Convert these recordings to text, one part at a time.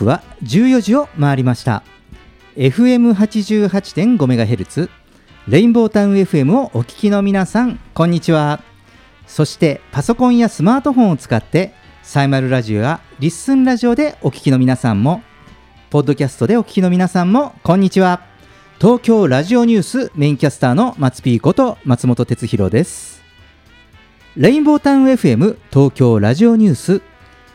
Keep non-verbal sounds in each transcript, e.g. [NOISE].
刻は14時を回りました。FM88.5MHz レインボータウン FM をお聞きの皆さんこんにちは。そしてパソコンやスマートフォンを使ってサイマルラジオやリッスンラジオでお聞きの皆さんもポッドキャストでお聞きの皆さんもこんにちは。東京ラジオニュースメインキャスターの松ピーこと松本哲弘です。レインボータウン FM 東京ラジオニュース。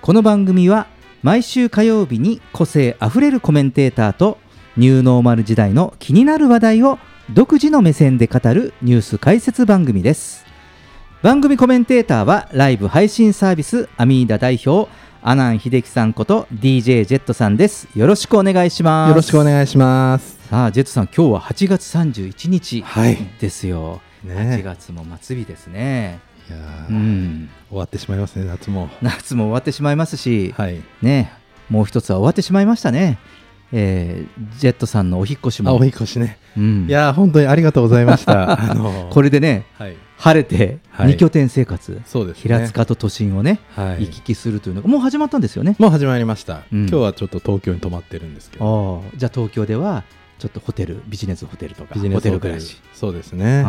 この番組は毎週火曜日に個性あふれるコメンテーターとニューノーマル時代の気になる話題を独自の目線で語るニュース解説番組です。番組コメンテーターはライブ配信サービスアミーダ代表阿南秀樹さんこと DJ ジェットさんです。よろしくお願いします。よろしくお願いします。さあジェットさん今日は8月31日はい。ですよ、ね。8月も末日ですねいやうーん終わってしまいますね、夏も。夏も終わってしまいますし、はい。ねもう一つは終わってしまいましたね、えージェットさんのお引っ越しあ、もお引っ越しね。うんいやー、本当にありがとうございました。[LAUGHS] あのーこれでねはい。晴れてはい2拠点生活、そうですね。平塚と都心をね、はい行き来するというのがもう始まったんですよね。もう始まりました。うん今日はちょっと東京に泊まってるんですけど。じゃあ東京ではちょっとホテルビジネスホテルとかホテル。暮らし、そうですね。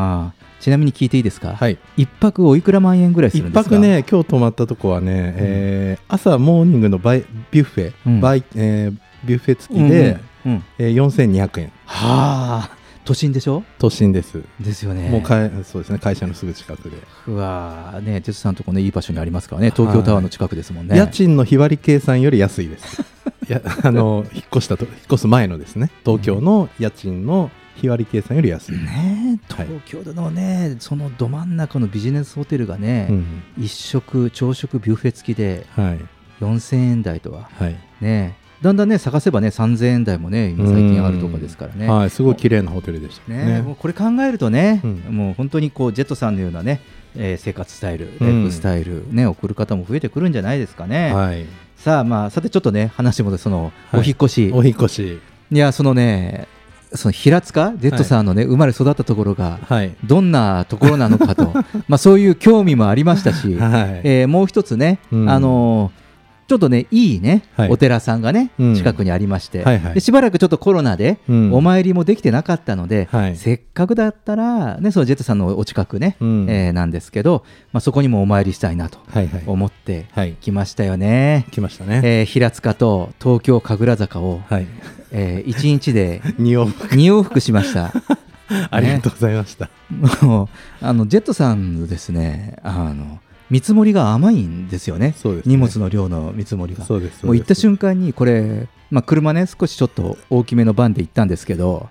ちなみに聞いていいですか、はい。一泊おいくら万円ぐらいするん一ですか？泊ね、今日泊まったとこはね、えー朝モーニングのバイビュッフェ、うん。バイえービュッフェ付うんきで、うんうんえー4200円。はあ都心でしょ？都心です。ですよね。もうかいそうですね、会社のすぐ近くで。うわー。ね哲さんのとこねいい場所にありますからね。東京タワーの近くですもんね、家賃の日割り計算より安いです。い [LAUGHS] やあの引っ越したと引っ越す前のですね。東京の家賃の日割り計算より安い。ね東京のね、そのど真ん中のビジネスホテルがね、うん。一食朝食ビュッフェ付きではい。4000円台とは。はい。ねだんだんね探せばね3000円台もね今最近あるとかですからね。はいすごい綺麗なホテルでしたね。ね。もうこれ考えるとね、うん。もう本当にこうジェットさんのようなね、えー生活スタイル、ラうん。イフスタイル、ね、送る方も増えてくるんじゃないですかね。はい。さあ、まあ、さてちょっとね、話戻その、はい。お引っ越し、お引っ越し。いや、そのね、その平塚、ジェットさんのね、生まれ育ったところが、はい。どんなところなのかと、[LAUGHS] まあそういう興味もありましたし、はい。えーもう一つね、うん。あのーちょっとね、いいね、はい。お寺さんがね、うん。近くにありまして、はいはい。でしばらくちょっとコロナで、うん。お参りもできてなかったので、はい。せっかくだったら、ね、そのジェットさんのお近くね、うん。えーなんですけど、まあ、そこにもお参りしたいなと思ってはい。きましたよね。来ましたね。えー平塚と東京神楽坂を、はい。え1日で [LAUGHS] 二往復。2往復しました。[LAUGHS] ありがとうございました。もうあのジェットさんのですねあの見積もりが甘いんですよね。そうですね。荷物の量の見積もりが。そうですもう行った間瞬間にこれ、まあ、車ね少しちょっと大きめのバンで行ったんですけど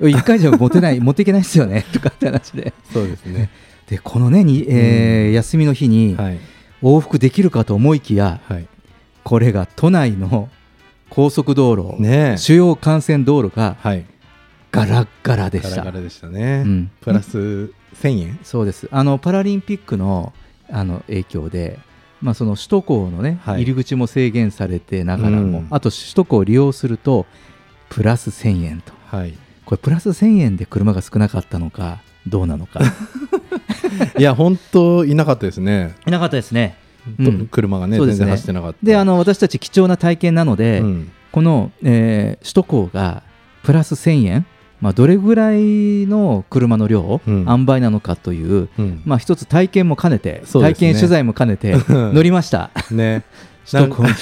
1回じゃ持てない持っていけないですよね [LAUGHS] とかって話で。そうですね。でこのねに、えーうん。休みの日にはい。往復できるかと思いきやはい。これが都内の高速道路、ねえ。主要幹線道路がはい。ガラッガラでした。ガラガラでしたね。うん。プラス千円？そうです。あのパラリンピックのあの影響で、まあ、その首都高の、ねはい。入り口も制限されてながらも、うん。あと首都高を利用するとプラス1000円と。はい。これプラス1000円で車が少なかったのかどうなのか。[LAUGHS] いや本当いなかったですね。いなかったですね。とうん。車がね全然走ってなかった。であの私たち貴重な体験なので、うん。この、えー首都高がプラス1000円、まあ、どれぐらいの車の量、うん。塩梅なのかという、うん。まあ、一つ体験も兼ねて、ね。体験取材も兼ねて乗りました。[LAUGHS] ね。首都高に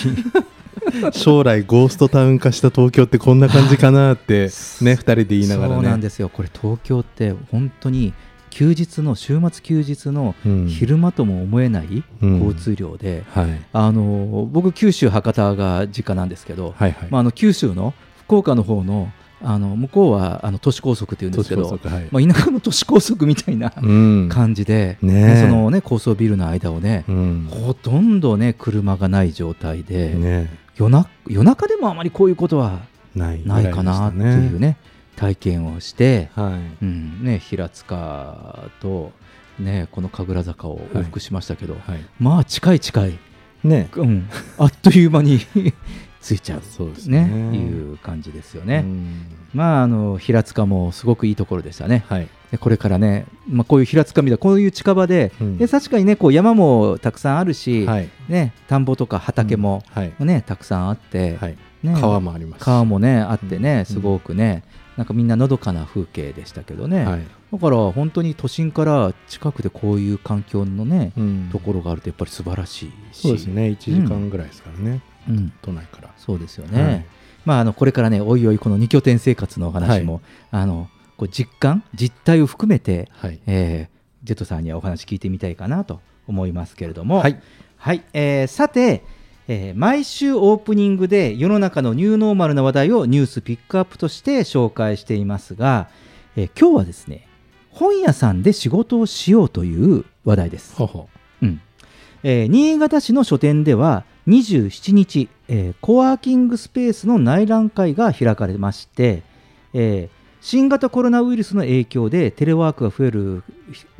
将来ゴーストタウン化した東京ってこんな感じかなって [LAUGHS] ね二人で言いながらね。そうなんですよ。これ東京って本当に休日の週末休日のうん。昼間とも思えないうん。交通量で、はい。あの僕九州博多が実家なんですけど、はいはい。まあ、あの九州の福岡の方のあの向こうはあの都市高速っていうんですけど、はい。まあ、田舎の都市高速みたいなうん。感じで、ねえ。そのね高層ビルの間をね、うん。ほとんどね車がない状態で、ね夜な夜中でもあまりこういうことはないないかなっていうね体験をして、はい。うん。ね、平塚と、ね、この神楽坂を往復しましたけど、はい。まあ近い近い、ね。うん、あっという間に着いちゃうそうですね。ねいう感じですようね。ん。まああの平塚もすごくいいところでしたね。はい。でこれからね、まあ、こういう平塚みたいなこういう近場で,、うん。で確かにねこう山もたくさんあるし、はい。ね、田んぼとか畑も、はい。ねたくさんあって、はい。ね、川もあります川もねあってね、うん。すごくね、なんかみんなのどかな風景でしたけどね、はい。だから本当に都心から近くでこういう環境のね、うん。ところがあるとやっぱり素晴らしいし。そうですね。1時間ぐらいですからねうん、都内から。そうですよね、はい。まあ、あのこれからねおいおいこの二拠点生活のお話も、あのこう実感実態を含めて、はい。えージェットさんにはお話聞いてみたいかなと思いますけれども、はい。はい。えーさて、えー毎週オープニングで世の中のニューノーマルな話題をニュースピックアップとして紹介していますが、えー今日はですね本屋さんで仕事をしようという話題です。ほうほうん。えー新潟市の書店では27日、えーコワーキングスペースの内覧会が開かれまして、えー新型コロナウイルスの影響でテレワークが増える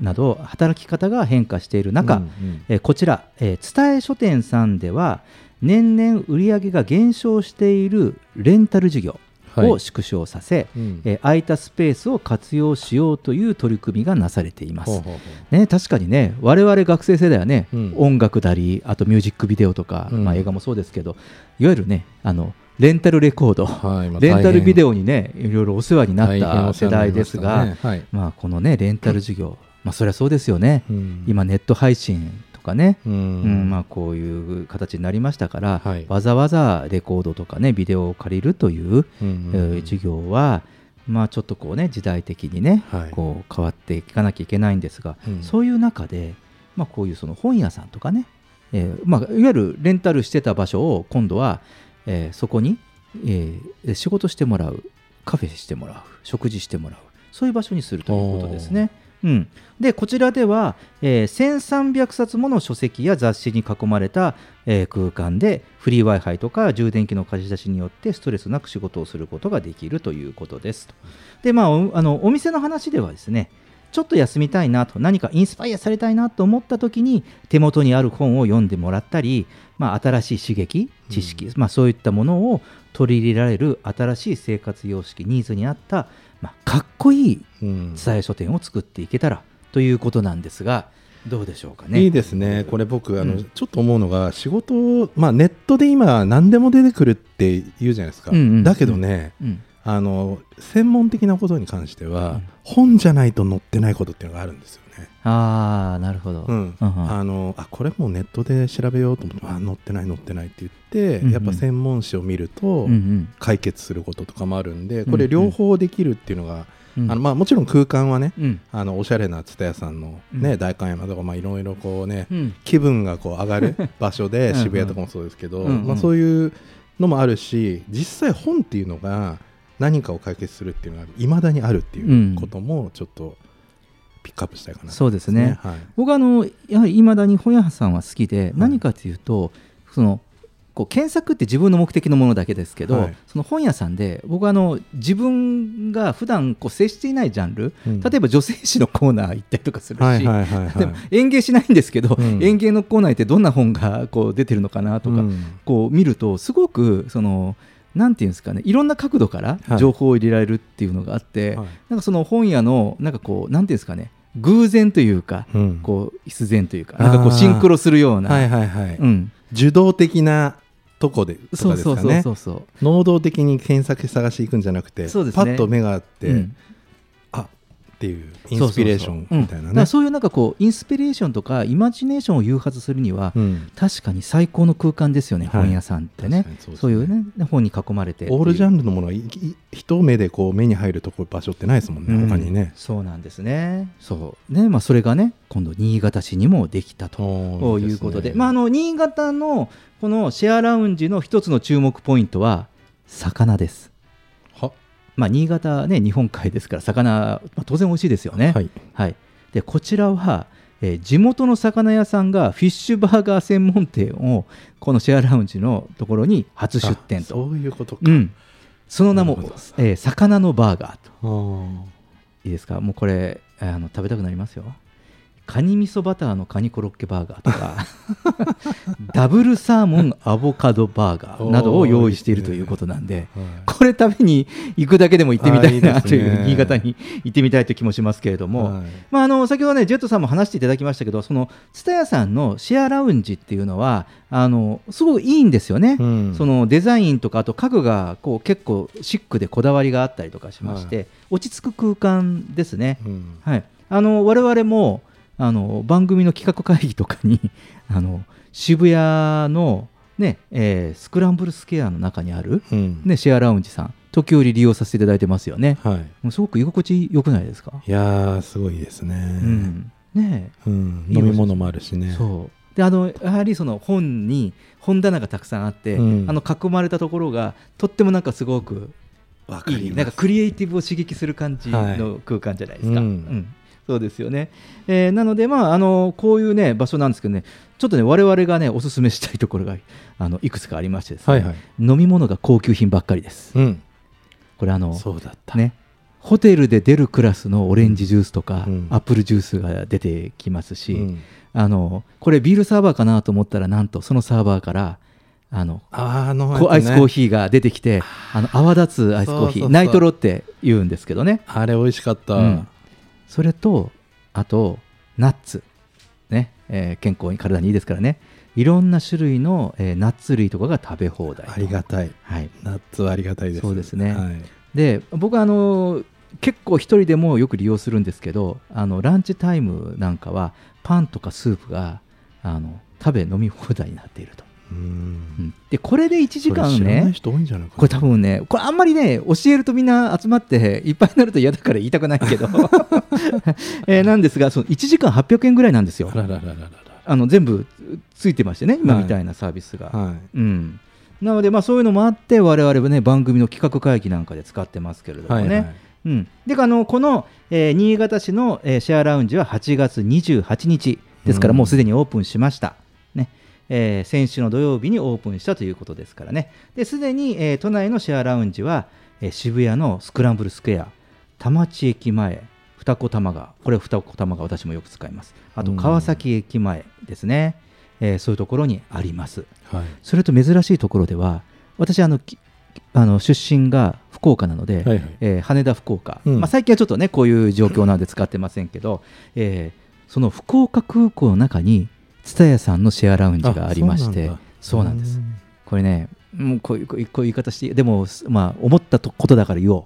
など働き方が変化している中、うんうん。えーこちら、えー伝え書店さんでは年々売り上げが減少しているレンタル事業。はいを縮小させ、うん。えー空いたスペースを活用しようという取り組みがなされています。ほうほうほね、確かにね我々学生世代はね、うん。音楽だりあとミュージックビデオとか、うん。まあ、映画もそうですけどいわゆるねあのレンタルレコード、うはいまあレンタルビデオオにねいろいろお世話になった世代ですが、はい。まあ、このねレンタル事業、まあ、そりゃそうですよね、うん。今ネット配信とかね、ううんんまあ、こういう形になりましたから、はい。わざわざレコードとかねビデオを借りるという、うんえー事業は、まあ、ちょっとこうね時代的にね、はい。こう変わっていかなきゃいけないんですが、うん。そういう中で、まあ、こういうその本屋さんとかね、えーまあ、いわゆるレンタルしてた場所を今度は、えーそこに、えー仕事してもらうカフェしてもらう食事してもらうそういう場所にするということですね。うん、でこちらでは、えー1300冊もの書籍や雑誌に囲まれた、えー空間でフリー w i f i とか充電器の貸し出しによってストレスなく仕事をすることができるということですと。でまあおあのお店の話ではですねちょっと休みたいなと何かインスパイアされたいなと思った時に手元にある本を読んでもらったり、まあ、新しい刺激知識、まあ、そういったものを取り入れられる新しい生活様式ニーズに合った、まあ、かっこいいうん。伝え書店を作っていけたらということなんですがどうでしょうかね。いいですね、これ僕あの、うん。ちょっと思うのが仕事を、まあ、ネットで今何でも出てくるって言うじゃないですか、うんうん。だけどね、うん。あの専門的なことに関しては、うん。本じゃないと載ってないことっていうのがあるんですよね。ああなるほど。うん。うんうん。あのあこれもうネットで調べようと思ってあ載ってない載ってないって言って、うんうんやっぱ専門誌を見ると、うん解決することとかもあるんでうんこれ両方できるっていうのが、うん。あのまあ、もちろん空間はねうん。あのおしゃれな蔦屋さんの、ねうん。代官山とかまあいろいろこうね、うん。気分がこう上がる [LAUGHS] 場所でうんうん。渋谷とかもそうですけど、うんうん。まあ、そういうのもあるし実際本っていうのが何かを解決するっていうのがいまだにあるっていうこともちょっとピックアップしたいかな。とそうですね。はい。僕はあのやはりいまだに本屋さんは好きで、い。何かというとそのこう検索って自分の目的のものだけですけど、はい。その本屋さんで僕はあの自分が普段こう接していないジャンル、うん。例えば女性誌のコーナー行ったりとかするし、園芸しないんですけど、うん。園芸のコーナーってどんな本がこう出てるのかなとか、うん。こう見るとすごくそのなんていうんですかねいろんな角度からはい。情報を入れられるっていうのがあって、はい。なんかその本屋のなんかこうなんていうんですかね偶然というか、うん。こう必然というかなんかこうシンクロするような、はいはいはい、うん、受動的なとこでとそうそうそうかですかねそうそう。能動的に検索探していくんじゃなくて、そうですね。パッと目があって、うん。あっていうインスピレーションみたいなね。そういうなんかこうインスピレーションとかイマジネーションを誘発するには、うん。確かに最高の空間ですよね、はい。本屋さんってね。そうね。そういうね本に囲まれてオールジャンンルのものは一目でこう目に入るとこ場所ってないですもんね、他にね。そうなんですね。そう。ねまあそれがね今度新潟市にもできたとということで。まあ、あの新潟のこのシェアラウンジの一つの注目ポイントは魚です。はまあ、新潟ね日本海ですから魚、まあ、当然美味しいですよね。はい。はい、でこちらは、えー地元の魚屋さんがフィッシュバーガー専門店をこのシェアラウンジのところに初出店と。あそういうことか、うん、その名もえー魚のバーガーと。いいですか？もうこれあの食べたくなりますよカニ味噌バターのカニコロッケバーガーとか [LAUGHS] ダブルサーモンアボカドバーガーなどを用意しているということなんではい。これ食べに行くだけでも行ってみたいないという新潟に行ってみたいという気もしますけれども、はい。まあ、あの先ほどねジェットさんも話していただきましたけどその蔦屋さんのシェアラウンジっていうのはあのすごくいいんですよね。うん。そのデザインとかあと家具がこう結構シックでこだわりがあったりとかしまして、落ち着く空間ですね。うん。はい、あの我々もあの番組の企画会議とかに [LAUGHS] あの渋谷の、ねえースクランブルスクエアの中にある、うん。ね、シェアラウンジさん時折利用させていただいてますよね。はい。もうすごく居心地良くないですか、いやーすごいですね、うん。ね。うん。いい飲み物もあるしね。そう。であのやはりその本に本棚がたくさんあって、うん。あの囲まれたところがとってもなんかすごくいいなんかクリエイティブを刺激する感じはい。の空間じゃないですか。うん。うんそうですよね、えーなので、まあ、あのこういう、ね、場所なんですけどね、ちょっとね、我々がね、おすすめしたいところがあのいくつかありましてですね、はいはい。飲み物が高級品ばっかりです。うん。これあの、そうだった。ね、ホテルで出るクラスのオレンジジュースとか、うん。アップルジュースが出てきますし、うん。あのこれ、ビールサーバーかなと思ったら、なんとそのサーバーから、あのあのこうアイスコーーヒーが出てきて、あの泡立つアイスコーヒー、ナイトロって言うんですけどね、あれ美味しかった、うんそれと、あと、ナッツ、ね。えー健康に体にいいですからね、いろんな種類の、えーナッツ類とかが食べ放題と。ありがたい。はい、ナッツはありがたいです。そうですね。はい。で僕はあの結構一人でもよく利用するんですけどあのランチタイムなんかはパンとかスープがあの食べ飲み放題になっていると、でこれで1時間ねこれ多分ねこれあんまりね教えるとみんな集まって [LAUGHS] いっぱいになると嫌だから言いたくないけど、[LAUGHS] えーなんですがその1時間800円ぐらいなんですよ。あの全部ついてましてね今はい。みたいなサービスが、らはい。うん、なので、まあ、そういうのもあって我々はね番組の企画会議なんかで使ってますけれどもね、はいはい。うん、であのこの、えー新潟市の、えーシェアラウンジは8月28日ですから、うん。もうすでにオープンしました、ねえー先週の土曜日にオープンしたということですからね。ですでに、えー都内のシェアラウンジは、えー渋谷のスクランブルスクエア田町駅前二子玉川。これ二子玉川私もよく使います。あとうん。川崎駅前ですね、えーそういうところにあります。はい。それと珍しいところでは私あのきあの出身が福岡なので、はいはい。えー羽田福岡、うん。まあ、最近はちょっとねこういう状況なので使ってませんけど、えーその福岡空港の中に蔦屋さんのシェアラウンジがありましてあそうなんです。これねもうこういうこういう言い方してでも、まあ、思ったとことだから言おう。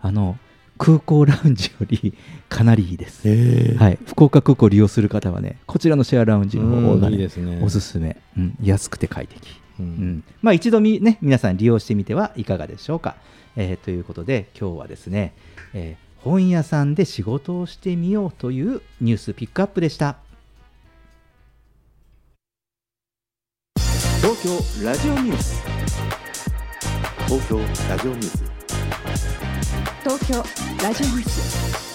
あの空港ラウンジより [LAUGHS] かなりいいです、ええ。はい、福岡空港を利用する方はねこちらのシェアラウンジの方が、いいねですね。おすすめ、うん、安くて快適。ううんん。まあ、一度み、ね、皆さん利用してみてはいかがでしょうか。えーということで今日はですね、えー本屋さんで仕事をしてみようというニュースピックアップでした。東京ラジオニュース。東京ラジオニュース。東京ラジオニュース。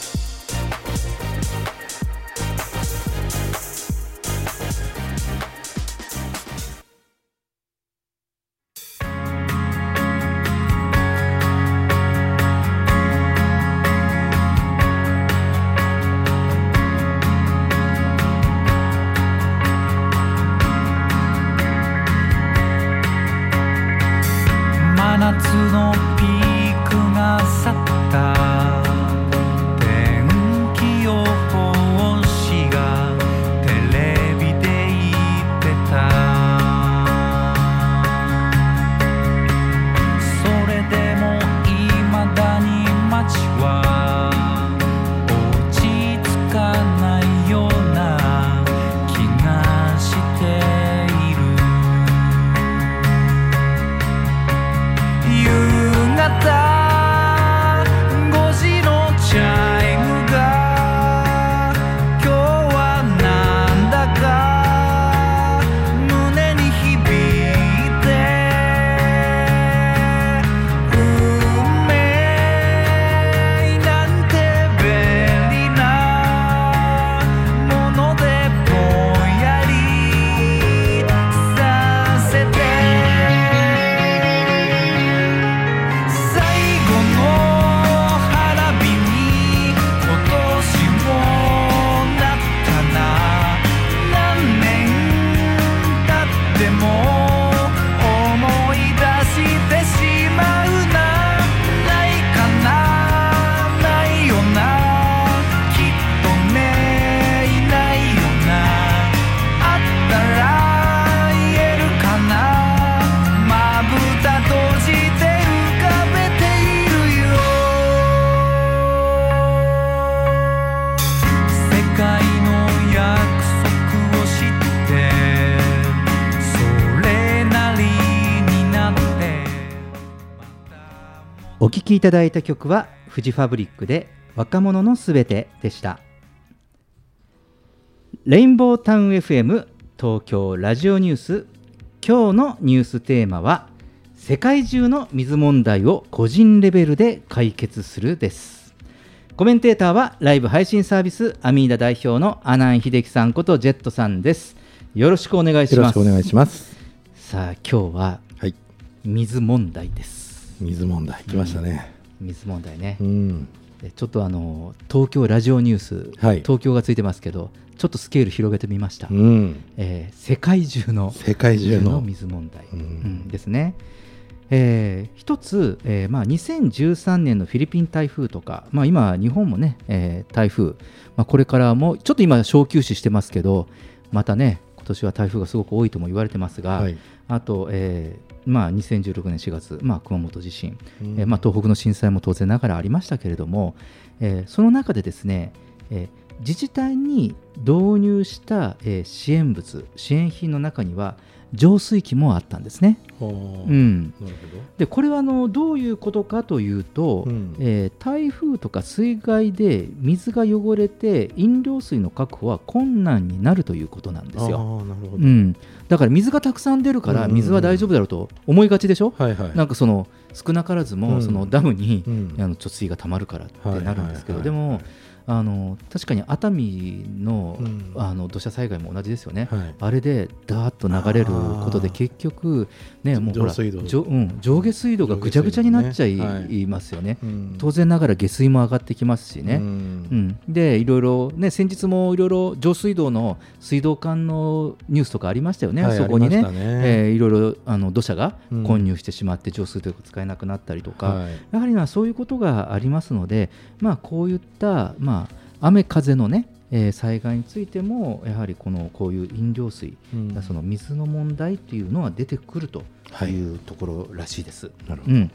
きいただいた曲はフジファブリックで若者のすべてでした。レインボータウン FM 東京ラジオニュース。今日のニューステーマは世界中の水問題を個人レベルで解決するです。コメンテーターはライブ配信サービスアミーダ代表の阿南秀樹さんことジェットさんです。よろしくお願いします。よろしくお願いします。さあ今日ははい。水問題です水問題来ましたね。水問題ね、うん。でちょっとあの東京ラジオニュース、はい。東京がついてますけどちょっとスケール広げてみました、うん。えー世界中の世界中の。水問題、うん。うんですね。えー一つ、えーまあ、2013年のフィリピン台風とか、まあ、今、日本もね、えー台風、まあ、これからもちょっと今、小休止してますけど、またね、今年は台風がすごく多いとも言われてますが、はい。あと、えーまあ、2016年4月、まあ、熊本地震、うん。えーまあ、東北の震災も当然ながらありましたけれども、えーその中でですね、えー自治体に導入した、えー支援物、支援品の中には浄水器もあったんですね。ほううん、なるでこれはあのどういうことかというと、うん。えー台風とか水害で水が汚れて飲料水の確保は困難になるということなんですよ。ああなるほど、うん、だから水がたくさん出るから水は大丈夫だろうと思いがちでしょ、はいはい。なんかその少なからずうん。もそのダムに、うん。あの貯水がたまるからってなるんですけど、でもあの確かに熱海の,、うん。あの土砂災害も同じですよね、はい。あれでダーッと流れることで結局ねもうほら上うん、上下水道がぐちゃぐちゃになっちゃいますよね。うん。当然ながら下水も上がってきますしね。うん。うん、でいろいろ、ね、先日もいろいろ上水道の水道管のニュースとかありましたよね、はいそこにね。ね。えーいろいろあの土砂がうん。混入してしまって上水道が使えなくなったりとか、はい。やはりまあそういうことがありますので、まあ、こういった、まあ、雨風のね、えー災害についてもやはりこのこういう飲料水、うん。その水の問題っていうのは出てくるとはい。いうところらしいです。なるほど、うん、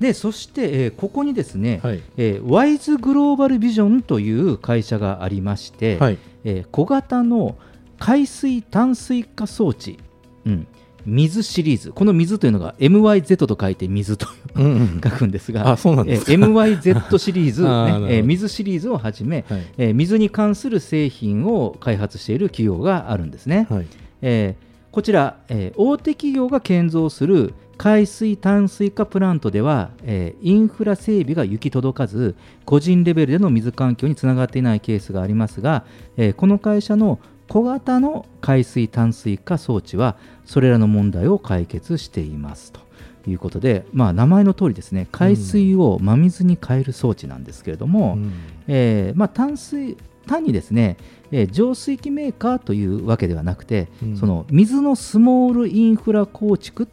でそして、えーここにですね、はい。えーワイズグローバルビジョンという会社がありまして、はい。えー小型の海水淡水化装置、うん、水シリーズ。この水というのが MYZ と書いて水とうんうん [LAUGHS] 書くんですが、す MYZ シリーズ、[LAUGHS] ねえー水シリーズをはじめ、はい。えー水に関する製品を開発している企業があるんですね。はい。えーこちら、えー大手企業が建造する海水淡水化プラントでは、えーインフラ整備が行き届かず個人レベルでの水環境につながっていないケースがありますが、えーこの会社の小型の海水淡水化装置はそれらの問題を解決していますということで、まあ、名前の通りですね海水を真水に変える装置なんですけれども、うん。えーまあ、淡水単にですね、えー浄水器メーカーというわけではなくて、うん。その水のスモールインフラ構築、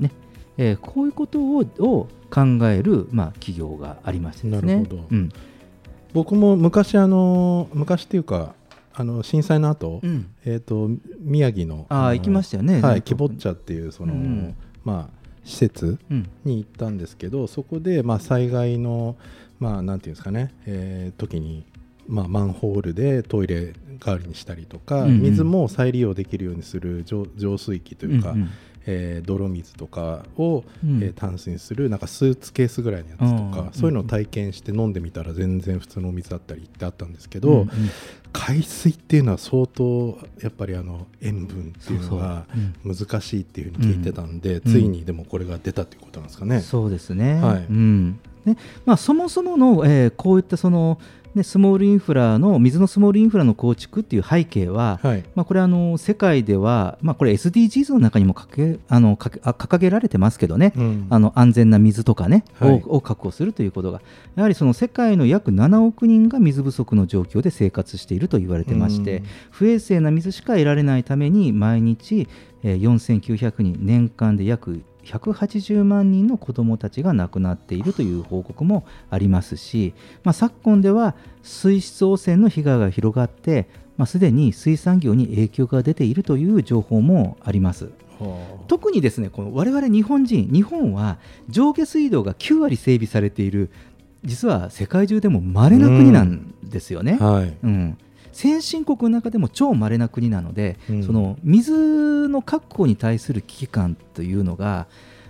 ねえーこういうことをを考える、まあ、企業がありましてですね。なるほど。うん。僕も昔あの昔っていうかあの震災の後、うん。えっ、と宮城のあーの行きましたよね。はいキボッチャっていうその、うん。まあ施設うん。に行ったんですけどそこでまあ災害のまあなんていうんですかね、えー時にまあマンホールでトイレ代わりにしたりとか、うんうん。水も再利用できるようにする浄浄水器というか、うんうんえー泥水とかを、うん。えー淡水にするなんかスーツケースぐらいのやつとか、うんそういうのを体験して飲んでみたら全然普通のお水だったりってあったんですけど、うんうん。海水っていうのは相当やっぱりあの塩分っていうのが難しいっていうふうに聞いてたんで、ん。ついにでもこれが出たっていうことなんですかね。そうですね、はい。うんね。まあ、そもそもの、えーこういったその、ね、スモールインフラの水のスモールインフラの構築っていう背景は、はい。まあ、これあの世界では、まあ、これ SDGs の中にもかけあのかけあ掲げられてますけどね、うん。あの安全な水とかね、はい。をを確保するということがやはりその世界の約7億人が水不足の状況で生活していると言われてまして、うん。不衛生な水しか得られないために毎日、えー4900人年間で約180万人の子どもたちが亡くなっているという報告もありますし、まあ、昨今では水質汚染の被害が広がって、まあ、すでに水産業に影響が出ているという情報もあります。は特にですねこの我々日本人日本は上下水道が9割整備されている実は世界中でも稀な国なんですよね。あはいうん先進国の中でも超稀な国なので、うん。その水の確保に対する危機感というのが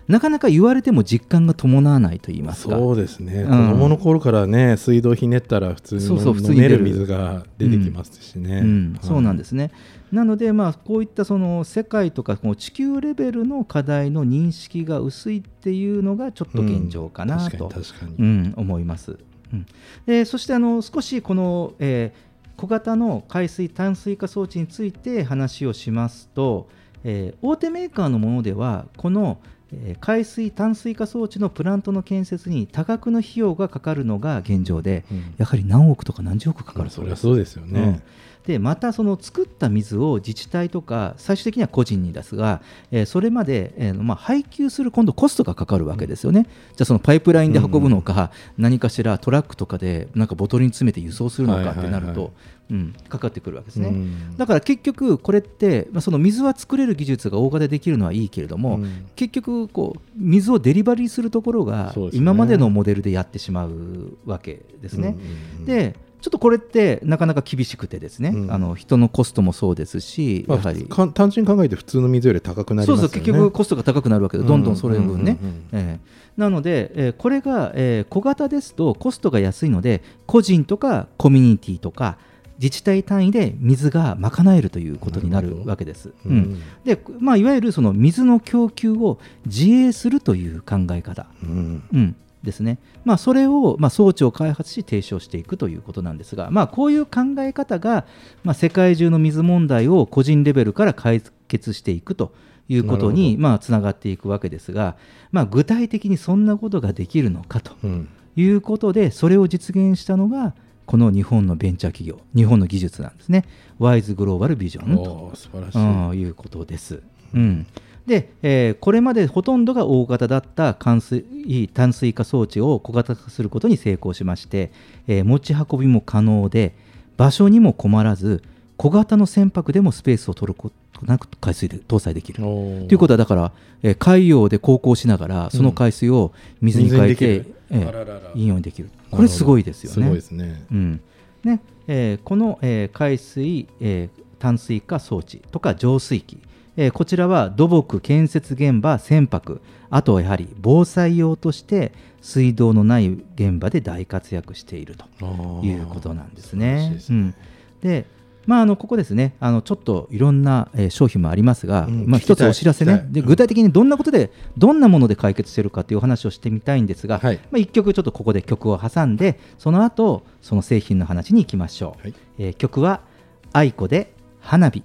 なかなか言われても実感が伴わないと言いますか。そうですね、ん。子供の頃からね水道ひねったら普通にそうそう普通に出る。る水が出てきますしね、うん、そうなんでですね。なので、まあ、こういったその世界とかこの地球レベルの課題の認識が薄いっていうのがちょっと現状かな確かと、に確かに、うん思います。うん。でそしてあの少しこの、えー小型の海水淡水化装置について話をしますと、えー大手メーカーのものではこの、えー海水淡水化装置のプラントの建設に多額の費用がかかるのが現状で、うん。やはり何億とか何十億かかるそです。そうりゃそうですよね、うんでまたその作った水を自治体とか最終的には個人に出すが、えーそれまで、えーまあ、配給する今度コストがかかるわけですよね、じゃあそのパイプラインで運ぶのか、何かしらトラックとかでなんかボトルに詰めて輸送するのかってなると、はい。はいはいうん、かかってくるわけですね。うん。だから結局これって、まあ、その水は作れる技術が大型でできるのはいいけれども、うん。結局こう水をデリバリーするところが今までのモデルでやってしまうわけですね。うんうんうん。でちょっとこれってなかなか厳しくてですね、うん。あの人のコストもそうですし、まあやはり、か単純に考えて普通の水より高くなりますよね。そうそう結局コストが高くなるわけでどんどんそれ分ね、ええ。なので、えーこれが、えー小型ですとコストが安いので個人とかコミュニティとか自治体単位で水が賄えるということになるわけです。ううん。ん。でまあ、いわゆるその水の供給を自営するという考え方、うん。うん、ですね、まあ、それを、まあ、装置を開発し提唱していくということなんですが、まあ、こういう考え方が、まあ、世界中の水問題を個人レベルから解決していくということにまあつながっていくわけですが、まあ、具体的にそんなことができるのかとうん。いうことでそれを実現したのがこの日本のベンチャー企業日本の技術なんですね。ワイズグローバルビジョンということです。うんで、えーこれまでほとんどが大型だった淡水淡水化装置を小型化することに成功しまして、えー持ち運びも可能で場所にも困らず小型の船舶でもスペースを取ることなく海水で搭載できる。ということはだから、えー海洋で航行しながらその海水を水に変えて、水にできる。え飲用にできる。これすごいですよね。すごいですね。うん。ねえーこの、えー海水、えー淡水化装置とか浄水器、えーこちらは土木建設現場船舶。あとはやはり防災用として水道のない現場で大活躍しているということなんですね。ですね。うん。でまあ、あのここですね。あのちょっといろんな、えー商品もありますが、うんまあ、一つお知らせね。で具体的にどんなことでどんなもので解決しているかというお話をしてみたいんですが、はい。まあ、1曲ちょっとここで曲を挟んでその後その製品の話に行きましょう、はい。えー曲は「愛子で花火」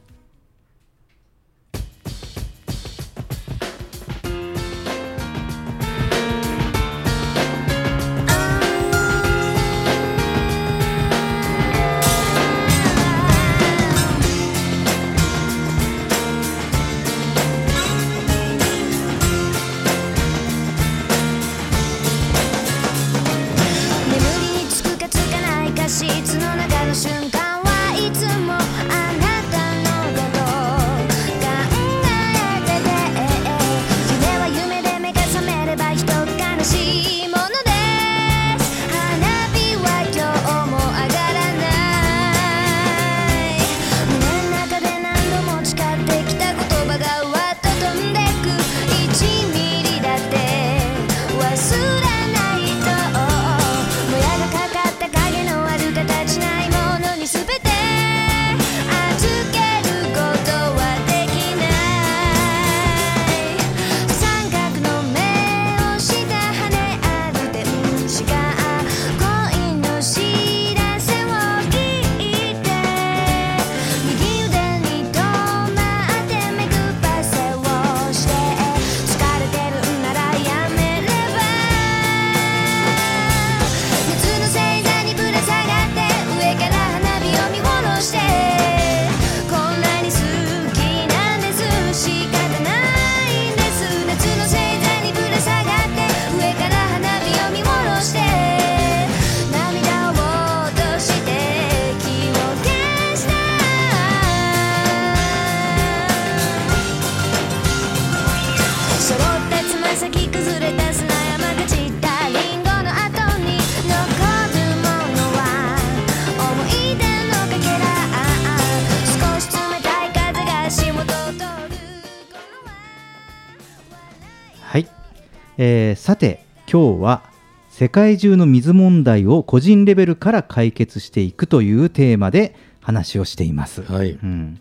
えーさて今日は世界中の水問題を個人レベルから解決していくというテーマで話をしています。はい。うん。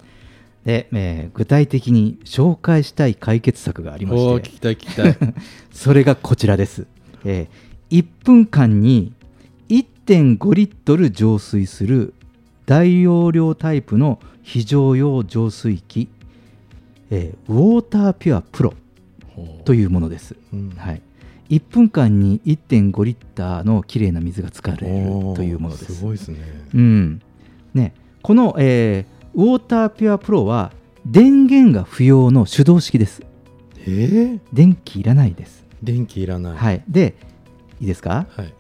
でえー具体的に紹介したい解決策がありまして。聞きたい聞きたい。[LAUGHS] それがこちらです、えー1分間に1.5リットル浄水する大容量タイプの非常用浄水器、えーウォーターピュアプロというものです、うん。はい、1分間に1.5リッターのきれいな水が使われるというものです。すごいですね。うん。ね、この、えーウォーターピュアプロは電源が不要の手動式です。えー、電気いらないです。電気いらない。はい、でいいですか、はい。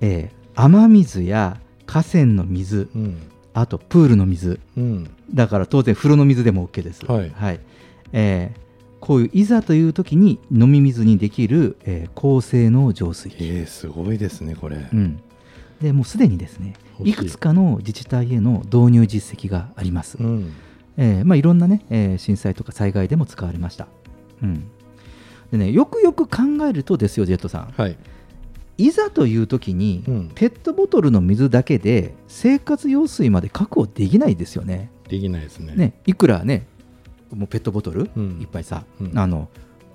えー雨水や河川の水うん。あとプールの水。うん。だから当然風呂の水でも OK です、はい。えーこういういざという時に飲み水にできる、えー高性能浄水器、えー、すごいですねこれ、うん、でもうすでにですねいくつかの自治体への導入実績があります、うん。えーまあ、いろんな、ねえー震災とか災害でも使われました、うん。でね、よくよく考えるとですよジェットさん。はい。いざという時に、うん。ペットボトルの水だけで生活用水まで確保できないですよね。できないですね。ねいくらねもうペットボトル、うん。いっぱいさ、うん。あの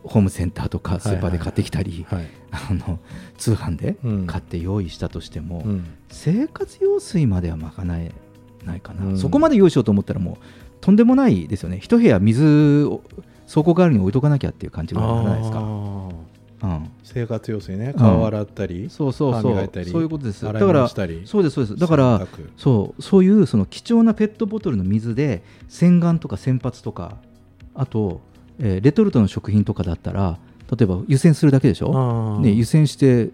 ホームセンターとかスーパーで買ってきたり、はい。[LAUGHS] あの通販でうん。買って用意したとしても、うん。生活用水までは賄えないかな、うん。そこまで用意しようと思ったらもうとんでもないですよね。一部屋水を倉庫代わりに置いとかなきゃっていう感じがならないですか、うん、生活用水ね。顔洗ったり、そうそうそう。歯磨いたりそういうことです。だからそうですそうです。だからそうそういうその貴重なペットボトルの水で洗顔とか洗髪とかあと、えーレトルトの食品とかだったら例えば湯煎するだけでしょ、ね、湯煎して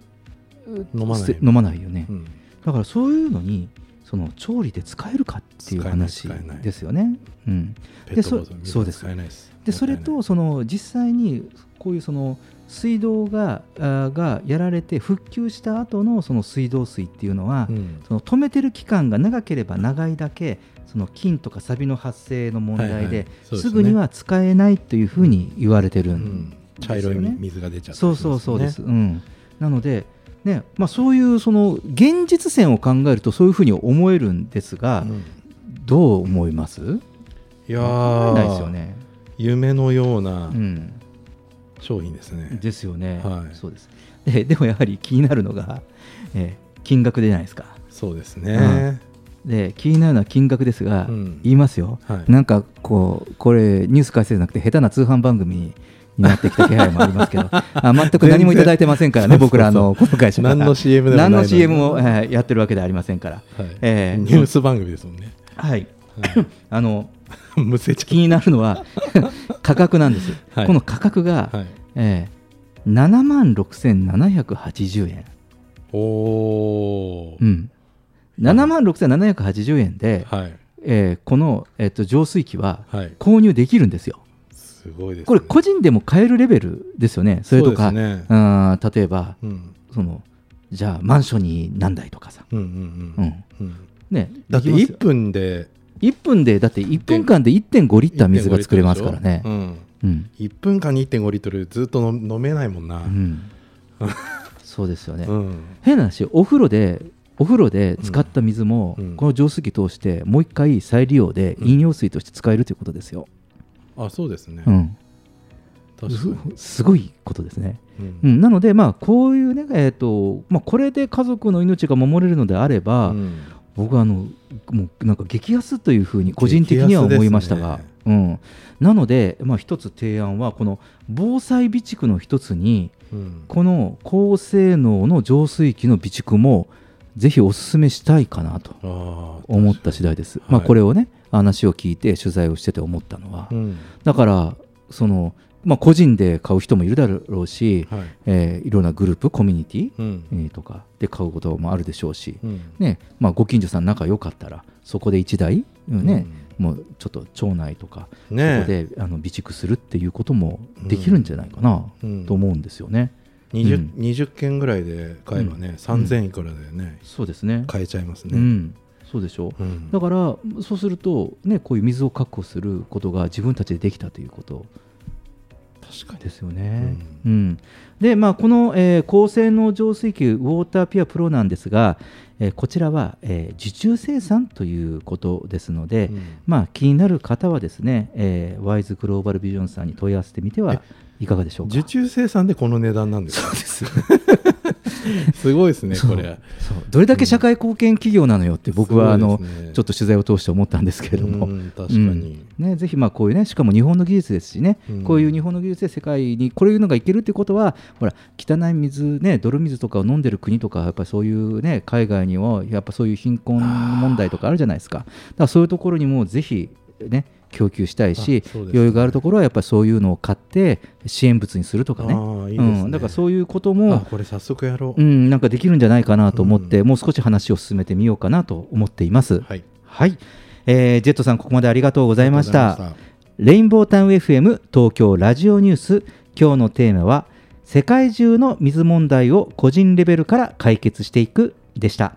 飲まない飲まないよね、うん。だからそういうのにその調理で使えるかっていう話ですよね。うん、でそそうです。使えないです。でそれとその実際にこういうその水道があがやられて復旧した後のその水道水っていうのは、うん。その止めてる期間が長ければ長いだけその菌とかサビの発生の問題で,、すね。すぐには使えないというふうに言われてるうん。ん茶色い水が出ちゃったそうそうねそうです。うん、なので、ねまあ、そういうその現実線を考えるとそういうふうに思えるんですが、うん。どう思います？いやないですよーね。夢のようなうん、商品ですね。ですよね、はい。そうです。で。でもやはり気になるのが、えー金額じゃないですか？そうですねで気になるのは金額ですが、うん。言いますよ、はい。なんかこうこれニュース解説じゃなくて下手な通販番組になってきた気配もありますけど。[LAUGHS] あ全く何もいただいてませんからね僕らあのこの会社何の CM でも何の CM も、えーやってるわけではありませんから、はい。えーニュース番組ですもんね。はい、はい。[LAUGHS] あの [LAUGHS] 気になるのは価格なんです、はい。この価格が、はい。えー、7万6780円、おおうん、7万6780円で、はい。えーこの、えー、と浄水器ははい。購入できるんですよ。すごいですね。これ個人でも買えるレベルですよね。それとか、ね。うん例えばうん。そのじゃあマンションに何台とかさ、ね、だってできますよ。1分で。1分でだって1分間で1.5リッター水が作れますからね。1.5リットルでしょうん。うん。1分間に1.5リットルずっと飲飲めないもんな。うん。[LAUGHS] そうですよね。うん。変な話お風呂でお風呂で使った水も、うん。この浄水器通してもう一回再利用で飲用水として使えるということですよ。あそうですね。うん、確かに。すすごいことですね。うん。うん、なので、まあ、こういうね、えーとまあ、これで家族の命が守れるのであれば、うん。僕はあのもうなんか激安というふうに個人的には思いましたが、激安うん、なので、まあ、一つ提案はこの防災備蓄の一つにうん。この高性能の浄水器の備蓄もぜひお勧めしたいかなと思った次第です。まあ、これをね話を聞いて取材をしてて思ったのは、うん。だからその、まあ、個人で買う人もいるだろうし、はい。えーいろんなグループコミュニティ、うん。えーとかで買うこともあるでしょうし、うん。ねまあ、ご近所さん仲良かったらそこで1台、うんねもうちょっと町内とか、ねそこであの備蓄するっていうこともできるんじゃないかな、うん。と思うんですよね。20, うん。20件ぐらいで買えばね、3000いくらでねそうですね。買えちゃいますね、うん、そうでしょう。うん。だからそうすると、ね、こういう水を確保することが自分たちでできたということ。確かに。ですよね。うん。でまあ、この、えー高性能浄水器ウォーターピュアプロなんですが、えーこちらは、えー受注生産ということですので、うん。まあ、気になる方はですね、えーワイズグローバルビジョンさんに問い合わせてみてはいかがでしょうか？受注生産でこの値段なんですかそうです。すごいですねこれ。そう。どれだけ社会貢献企業なのよって僕はあの、ちょっと取材を通して思ったんですけれども、うん確かに、うん。ね、ぜひまあこういうねしかも日本の技術ですしね、うん。こういう日本の技術で世界にこういうのがいけるってことはほら汚い水ね泥水とかを飲んでる国とかやっぱりそういうね海外にはやっぱそういう貧困問題とかあるじゃないですか。だからそういうところにもぜひね供給したいし、ね。余裕があるところはやっぱりそういうのを買って支援物にするとかね。ね。うん、だからそういうこともあこれ早速やろう、うん、なんかできるんじゃないかなと思って、もう少し話を進めてみようかなと思っています。はい。はい、えージェットさん、ここまでありがとうございました。レインボータウン FM 東京ラジオニュース、今日のテーマは、世界中の水問題を個人レベルから解決していくでした。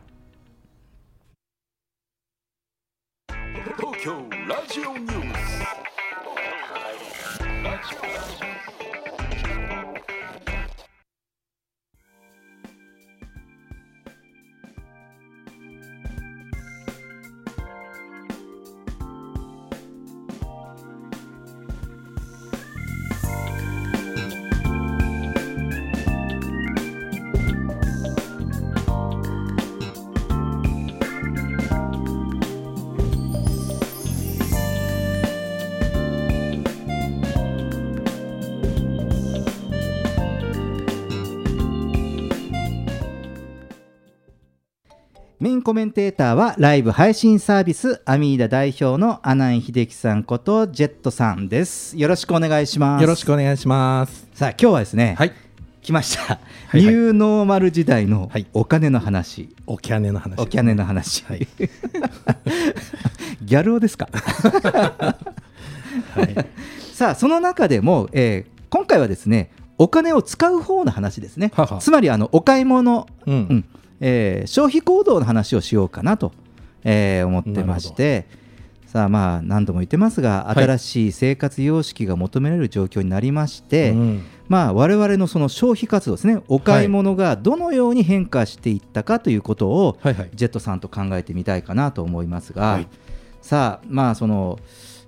メインコメンテーターはライブ配信サービスアミーダ代表の阿南秀樹さんことジェットさんです。よろしくお願いします。よろしくお願いします。さあ今日はですね、はい。来ました、いはい。ニューノーマル時代のはい。お金の話、おキャネの話。お金の話、はい。[LAUGHS] ギャル男ですか？[LAUGHS] はい。さあその中でも、えー今回はですねお金を使う方の話ですね。はは。つまりあのお買い物、うん。うんえー消費行動の話をしようかなと、えー思ってましてさあまあ何度も言ってますがはい。新しい生活様式が求められる状況になりまして、うん。まあ、我々のその消費活動ですねお買い物がどのように変化していったかということを、はい。はい。ジェットさんと考えてみたいかなと思いますが、はい。さあまあその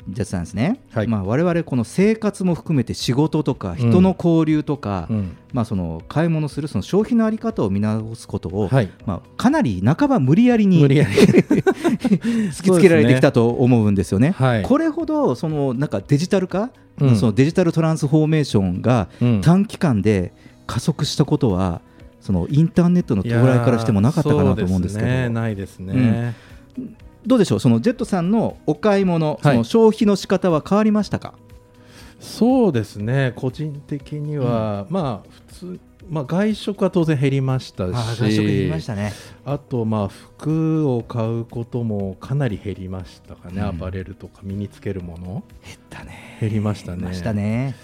ジェットさんですね、はい。まあ、我々この生活も含めて仕事とか人の交流とか、うん。まあ、その買い物するその消費の在り方を見直すことを、はい。まあ、かなり半ば無理やりに [LAUGHS] 突きつけられてきたと思うんですよね。はい。これほどそのなんかデジタル化、うん。そのデジタルトランスフォーメーションがうん。短期間で加速したことは、そのインターネットの到来からしてもなかったかなと思うんですけど。ないですね、どうでしょう？そのジェットさんのお買い物、はい。その消費の仕方は変わりましたか？そうですね。個人的には、まあ普通まあ、外食は当然減りましたしね。あとまあ服を買うこともかなり減りましたかね、うん。アパレルとか身につけるもの。減ったね。減りましたね。ましたね。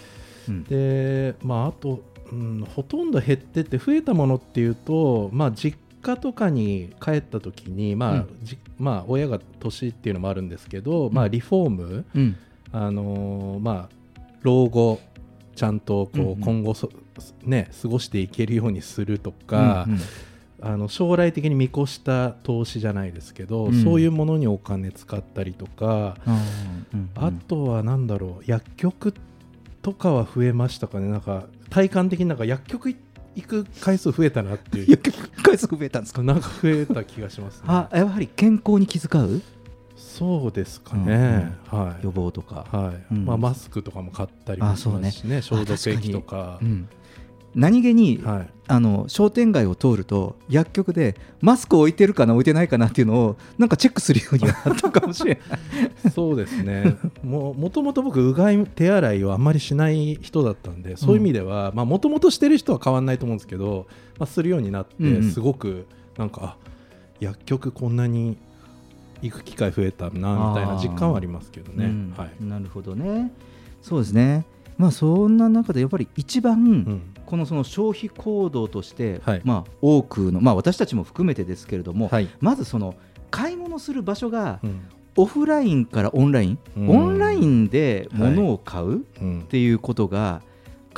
うん。でまああと、うん、ほとんど減ってて増えたものっていうとまあ実家とかに帰った時にまあ、うん。じまあ親が年っていうのもあるんですけど、まあリフォーム、うん。あのーまあ老後ちゃんとこう、うんうん。今後そね過ごしていけるようにするとか、うんうん。あの将来的に見越した投資じゃないですけど、うん。そういうものにお金使ったりとか、うんうんあとはなんだろう薬局とかは増えましたかね。なんか体感的になんか薬局い行く回数増えたなっていう。[LAUGHS] 回数増えたんですか？なんか増えた気がしますね。あやはり健康に気遣う？そうですかね、はい。予防とか、はい。うん。まあ、マスクとかも買ったりもしますしね。消毒液とか。うん何気に、はい、あの商店街を通ると薬局でマスク置いてるかな置いてないかなっていうのをなんかチェックするようになったかもしれない。[LAUGHS] そうですね。ももともと僕うがい手洗いをあんまりしない人だったんでそういう意味ではもともとしてる人は変わんないと思うんですけど、まあ、するようになって、うんうん。すごくなんかあ薬局こんなに行く機会増えたなみたいな実感はありますけどね、うん。はい。なるほどね。そうですね。まあそんな中でやっぱり一番、うんこのその消費行動として、はい。まあ、多くの、まあ、私たちも含めてですけれども、はい。まずその買い物する場所がうん。オフラインからオンライン、うん。オンラインで物を買うっうん。ていうことが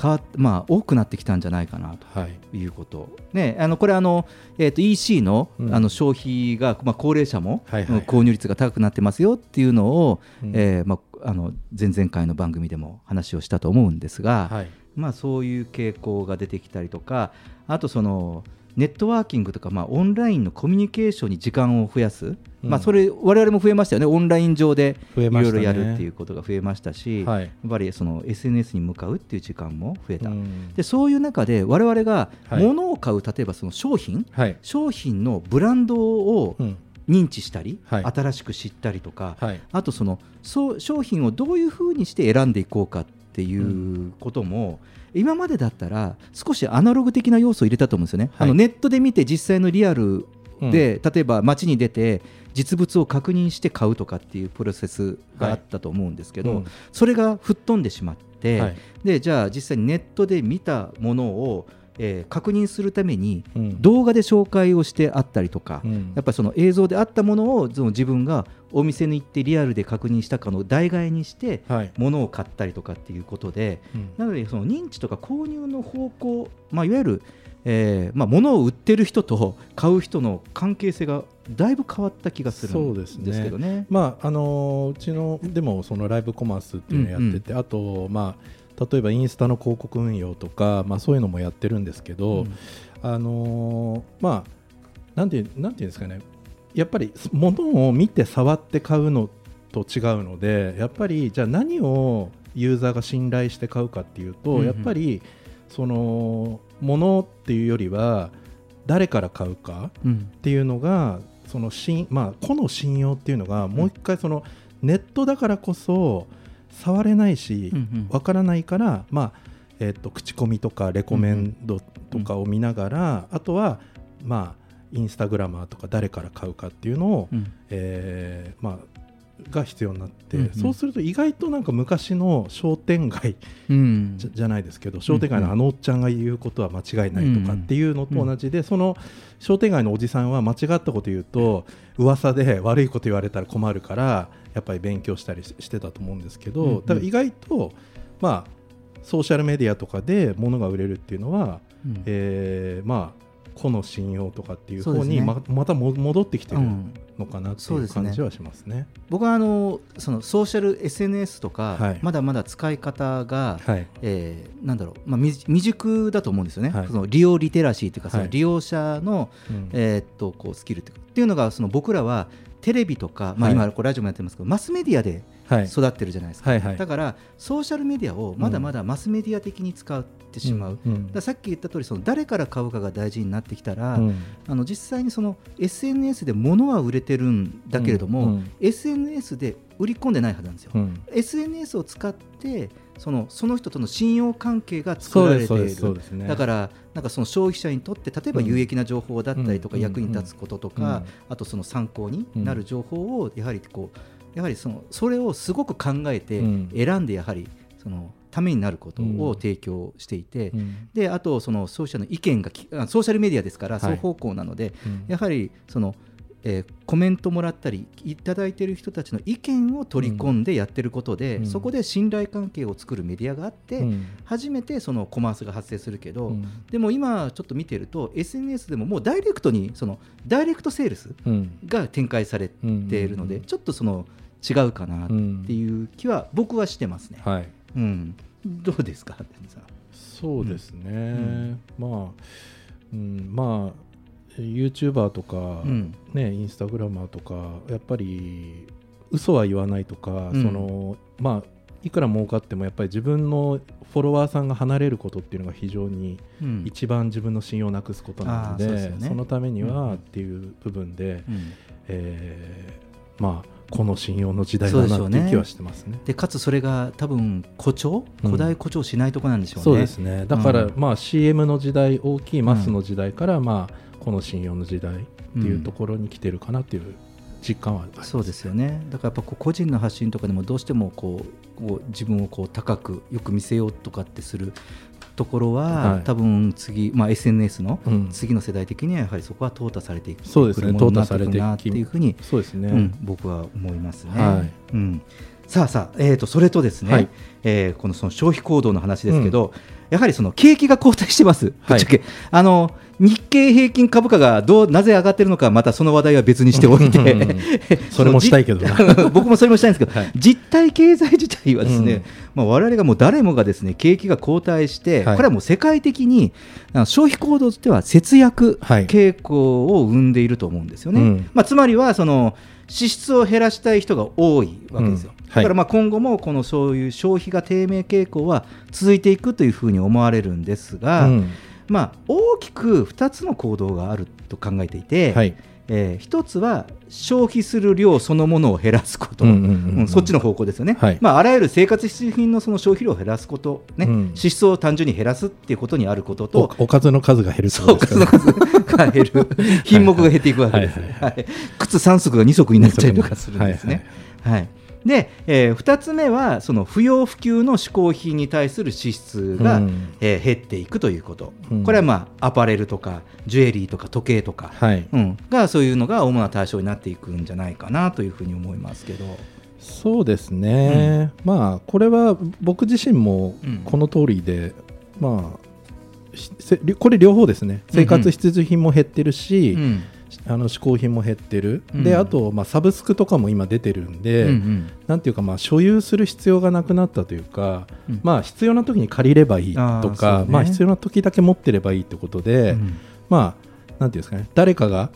変わっまあ、多くなってきたんじゃないかなはい。ということ、ね、あのこれあの、えー、と EC の,、うん。あの消費が、まあ、高齢者も、はいはいはい。購入率が高くなってますよっていうのを、うん。えーまあ、あの前々回の番組でも話をしたと思うんですが、はいまあ、そういう傾向が出てきたりとかあとそのネットワーキングとか、まあ、オンラインのコミュニケーションに時間を増やす、うん。まあ、それ我々も増えましたよね。オンライン上でいろいろやるっていうことが増えましたし、はい。やっぱりその SNS に向かうっていう時間も増えた、うん。でそういう中で我々がはい。物を買う、例えばその商品はい。商品のブランドをうん。認知したり、はい。新しく知ったりとか、はい。あとそのそう商品をどういうふうにして選んでいこうかっていうことも、今までだったら少しアナログ的な要素を入れたと思うんですよね、はい。あのネットで見て実際のリアルで、例えば街に出て実物を確認して買うとかっていうプロセスがあったと思うんですけど、うん。それが吹っ飛んでしまって、はい。でじゃあ実際にネットで見たものを、えー確認するためにうん。動画で紹介をしてあったりとか、うん。やっぱりその映像であったものをその自分がお店に行ってリアルで確認したかの代替えにしてはい。物を買ったりとかっていうことでうん。なのでその認知とか購入の方向、まあ、いわゆる、えーまあ、物を売ってる人と買う人の関係性がだいぶ変わった気がするんですけどね。まああのーうちのでもそのライブコマースっていうのやってて、あとまあ例えばインスタの広告運用とか、まあ、そういうのもやってるんですけど、うん。あのーまあなんてなんていうんですかね。やっぱり物を見て触って買うのと違うのでやっぱりじゃあ何をユーザーが信頼して買うかっていうと、うんうん。やっぱりその物っていうよりは誰から買うかうん。っていうのがその信まあ個の信用っていうのがもう一回そのネットだからこそ触れないしわからないからまあえっと口コミとかレコメンドとかを見ながらあとはまあインスタグラマーとか誰から買うかっていうのをうん。えーまあが必要になってうんうん。そうすると意外となんか昔の商店街うん。じゃないですけど商店街のあのおっちゃんが言うことは間違いないとかっていうのと同じで、その商店街のおじさんは間違ったこと言うと噂で悪いこと言われたら困るからやっぱり勉強したりししてたと思うんですけど、うんうん。だから意外とまあソーシャルメディアとかで物が売れるっていうのは、うん。えーまあ個の信用とかっていう方そうですね。にままたも戻ってきてるうん。のかなっていう感じはしますね。僕はあのそのソーシャル SNS とか、はい。まだまだ使い方が、はい。えーなんだろう、まあ、未未熟だと思うんですよね、はい。その利用リテラシーというか、そのはい利用者の、うん。えーっとこうスキルというか。っていうのがその僕らはテレビとか、まあ、はい。今これラジオもやってますけど、マスメディアではい育ってるじゃないですか、はいはい。だからソーシャルメディアをまだまだマスメディア的に使ってしまう、うんうん。ださっき言った通りそり誰から買うかが大事になってきたら、うん。あの実際にその SNS で物は売れてるんだけれども、うんうん。SNS で売り込んでないはずなんですよ。うん。SNS を使ってそのその人との信用関係が作られている。だからなんかその消費者にとって例えばうん。有益な情報だったりとかうん役に立つこととうん。かあとその参考になる情報をやはりこうやはりそのそれをすごく考えてうん。選んでやはりそのためになることうんを提供していてうん。であとその消費者の意見がきあソーシャルメディアですからはい。双方向なのでうん。やはりその、えーコメントもらったりいただいている人たちの意見を取り込んでやってることで、うん。そこで信頼関係を作るメディアがあって、うん。初めてそのコマースが発生するけど、うん。でも今ちょっと見てると SNS でももうダイレクトにそのダイレクトセールスうん。が展開されているので、うん。ちょっとその違うかなっていう気は僕はしてますね。はい。うん、どうですかそうですね、ん。まあ、うん、まあ YouTuber とか、うん。ね、インスタグラマーとかやっぱり嘘は言わないとか、うん。そのまあいくら儲かってもやっぱり自分のフォロワーさんが離れることっていうのが非常にうん。一番自分の信用をなくすことなので,、あーそうでね。のためにうんうんはっていう部分で、うん。えーまあこの信用の時代だなっていう気はしてますね。でかつそれが多分誇張？うん。古代誇張しないとこなんでしょうね。そうですね。だから、うん。まあ CM の時代大きいマスの時代から、まあこの信用の時代っていうところに来てるかなっていう実感はあります、そうですよね。だからやっぱ個人の発信とかでもどうしてもこうこう自分をこう高くよく見せようとかってするところは、はい。多分次、まあ、SNS のうん。次の世代的にはやはりそこは淘汰されていくそうですね淘汰されていくなっていうふうに、そうですね、うん、僕は思いますね。はい。うん、さあさあ、えー、とそれとですね、はい。えーこのその消費行動の話ですけど、やはりその景気が後退してます、ぶはいあの日経平均株価がどうなぜ上がってるのか、またその話題は別にしておいて、[LAUGHS] それもしたいけど [LAUGHS] 僕もそれもしたいんですけど、はい。実体経済自体はですね、うん。まあ、我々がもう誰もがですね景気が後退して、はい。これはもう世界的に消費行動としては節約はい。傾向を生んでいると思うんですよね。うん。まあ、つまりはその支出を減らしたい人が多いわけですよ。だからまあ今後もこのそういう消費が低迷傾向は続いていくというふうに思われるんですが、うん。まあ、大きく2つの行動があると考えていて、はい。え1つは消費する量そのものを減らすこと、そっちの方向ですよね、はい。まあ、あらゆる生活必需品のその消費量を減らすこと、ね。うん。支出を単純に減らすっていうことにあることおと、おかずの数が減るそう、ですか？数の数が減る、品目が減っていくわけです。はいはい靴3足が2足になっちゃいとかするんですね。はいで、え2つ目はその不要不急の嗜好品に対する支出が、うん。えー減っていくということ、うん。これは、まあ、アパレルとかジュエリーとか時計とか、はい。うん、がそういうのが主な対象になっていくんじゃないかなというふうに思いますけど。そうですね、まあこれは僕自身もうん。この通りで、まあこれ両方ですね。生活必需品も減ってるし、うんあの嗜好品も減ってる、うん。であと、まあ、サブスクとかも今出てるんで、うんうん。なんていうか、まあ、所有する必要がなくなったというか、うん。まあ、必要な時に借りればいいとか、ね。まあ、必要な時だけ持ってればいいってことで、うん。まあ、なんていうんですかね誰かが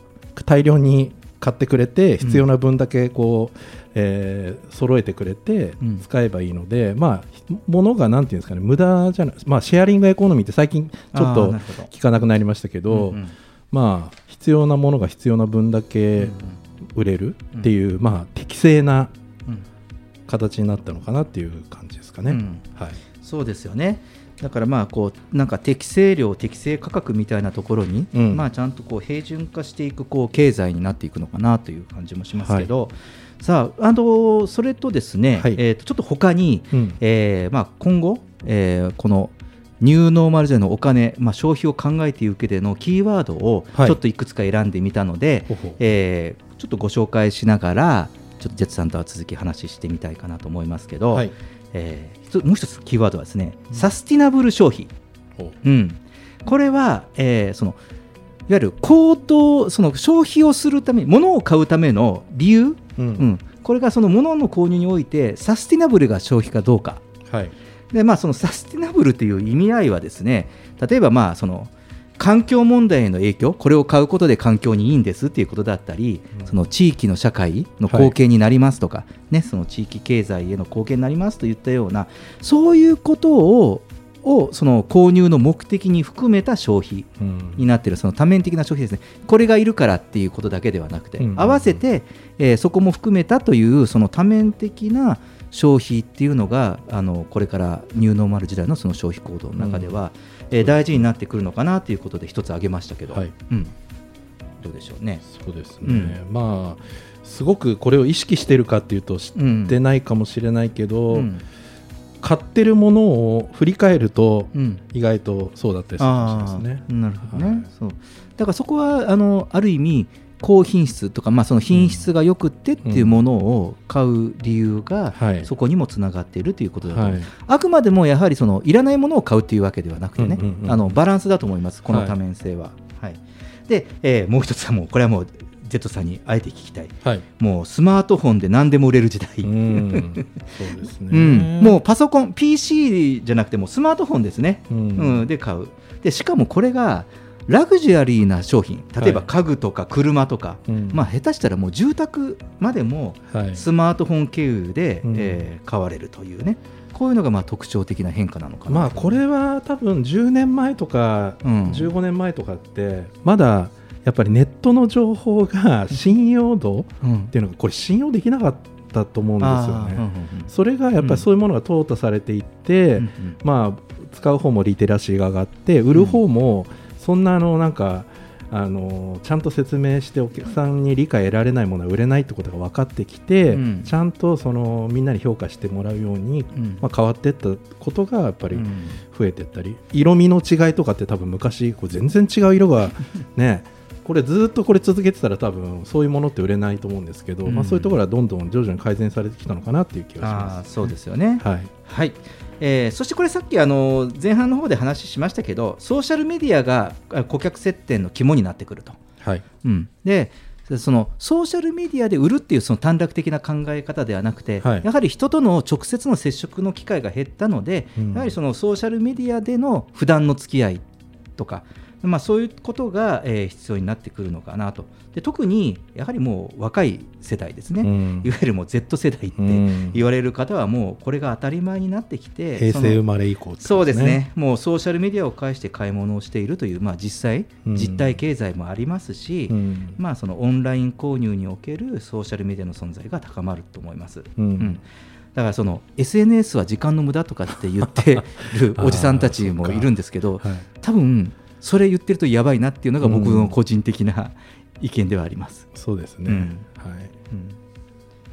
大量に買ってくれて必要な分だけこう、えー揃えてくれてうん。使えばいいので、まあ、物がなんていうんですかね無駄じゃない、まあ、シェアリングエコノミーって最近ちょっと聞かなくなりましたけど、うんうん。まあ、必要なものが必要な分だけ売れるっていう、まあ、適正なうん。形になったのかなっていう感じですかね。うん。はい。そうですよね。だからまあこうなんか適正量適正価格みたいなところに、うん。まあちゃんとこう平準化していくこう経済になっていくのかなという感じもしますけど、さああのそれとですね、はい。えーとちょっと他に、うん。えーまあ今後、えーこのニューノーマル時代のお金、まあ、消費を考えていく上でのキーワードをはい。ちょっといくつか選んでみたので、ほうほう。えーちょっとご紹介しながらちょっとジェッツさんとは続き話してみたいかなと思いますけど、はい。えーもう一つキーワードはですね、サスティナブル消費、ほう。うん、これは、えーそのいわゆる行動その消費をするため物を買うための理由、うん。うん、これがその物の購入においてサスティナブルが消費かどうか。はいで、まあ、そのサスティナブルという意味合いはですね例えばまあその環境問題への影響これを買うことで環境にいいんですっていうことだったり、うん。その地域の社会の貢献になりますとか、ね、その地域経済への貢献になりますといったようなそういうことををその購入の目的に含めた消費うん。になっているその多面的な消費ですね。これがいるからっていうことだけではなくて、うん。合わせて、えーそこも含めたというその多面的な消費っていうのがあのこれからニューノーマル時代のその消費行動の中では、えー大事になってくるのかなということで一つ挙げましたけど、はい。うん、どうでしょうね。そうですね、まあすごくこれを意識してるかっていうと知うんってないかもしれないけど、うん。買ってるものを振り返るとうん。意外とそうだったりするかもしれないですね。なるほどね、はい。そう。だからそこはあのある意味高品質とか、まあ、その品質がよくってっていうものを買う理由が、はい。そこにもつながっているということだとはい。あくまでもやはりそのいらないものを買うというわけではなくてね、うんうんうんあのバランスだと思います、この多面性は。はい。で、えーもう一つはもう、これはもう、Z さんにあえて聞きたい、はい。もうスマートフォンで何でも売れる時代、うん。そうですね、うん。もうパソコン、PC じゃなくてもうスマートフォンですね、うん。うん。で買う。で、しかもこれがラグジュアリーな商品、例えばはい。家具とか車とか、うん。まあ、下手したらもう住宅までもはい。スマートフォン経由で、うん。えー買われるというね、こういうのがまあ特徴的な変化なのかなまあこれは多分10年前とかうん。15年前とかってまだやっぱりネットの情報が信用度うん。っていうのがこれ信用できなかったと思うんですよあーうんうんね。うん。それがやっぱりそういうものが淘汰されていって、うんうん。まあ使う方もリテラシーが上がって売る方もそんなあのなんかあのちゃんと説明してお客さんに理解得られないものは売れないってことが分かってきて、うん。ちゃんとそのみんなに評価してもらうように、うん。まあ、変わっていったことがやっぱりうん。増えていったり、色味の違いとかって多分昔こう全然違う色が [LAUGHS] ねこれずっとこれ続けてたら多分そういうものって売れないと思うんですけど、うん。まあ、そういうところはどんどん徐々に改善されてきたのかなっていう気がしあまーそうですよね。す。はい。はい、えーそしてこれさっきあの前半の方で話しましたけどソーシャルメディアがあ顧客接点の肝になってくると。はい。うん、でそのソーシャルメディアで売るっていうその短絡的な考え方ではなくて、はい。やはり人との直接の接触の機会が減ったので、うんやはりそのソーシャルメディアでの普段の付き合いとか、まあ、そういうことが、えー必要になってくるのかなと。で特にやはりもう若い世代ですね、うん。いわゆるもう Z 世代ってうん。言われる方はもうこれが当たり前になってきて平その成生まれ以降ってことそうですね、もうソーシャルメディアを介して買い物をしているという、まあ、実際、うん。実体経済もありますし、うん。まあ、そのオンライン購入におけるソーシャルメディアの存在が高まると思います。うん。うん。だからその SNS は時間の無駄とかって言ってる [LAUGHS] おじさんたちもいるんですけど、はい。多分それ言ってるとやばいなっていうのが僕の個人的な意見ではあります。そうですね、うん。はい。うん。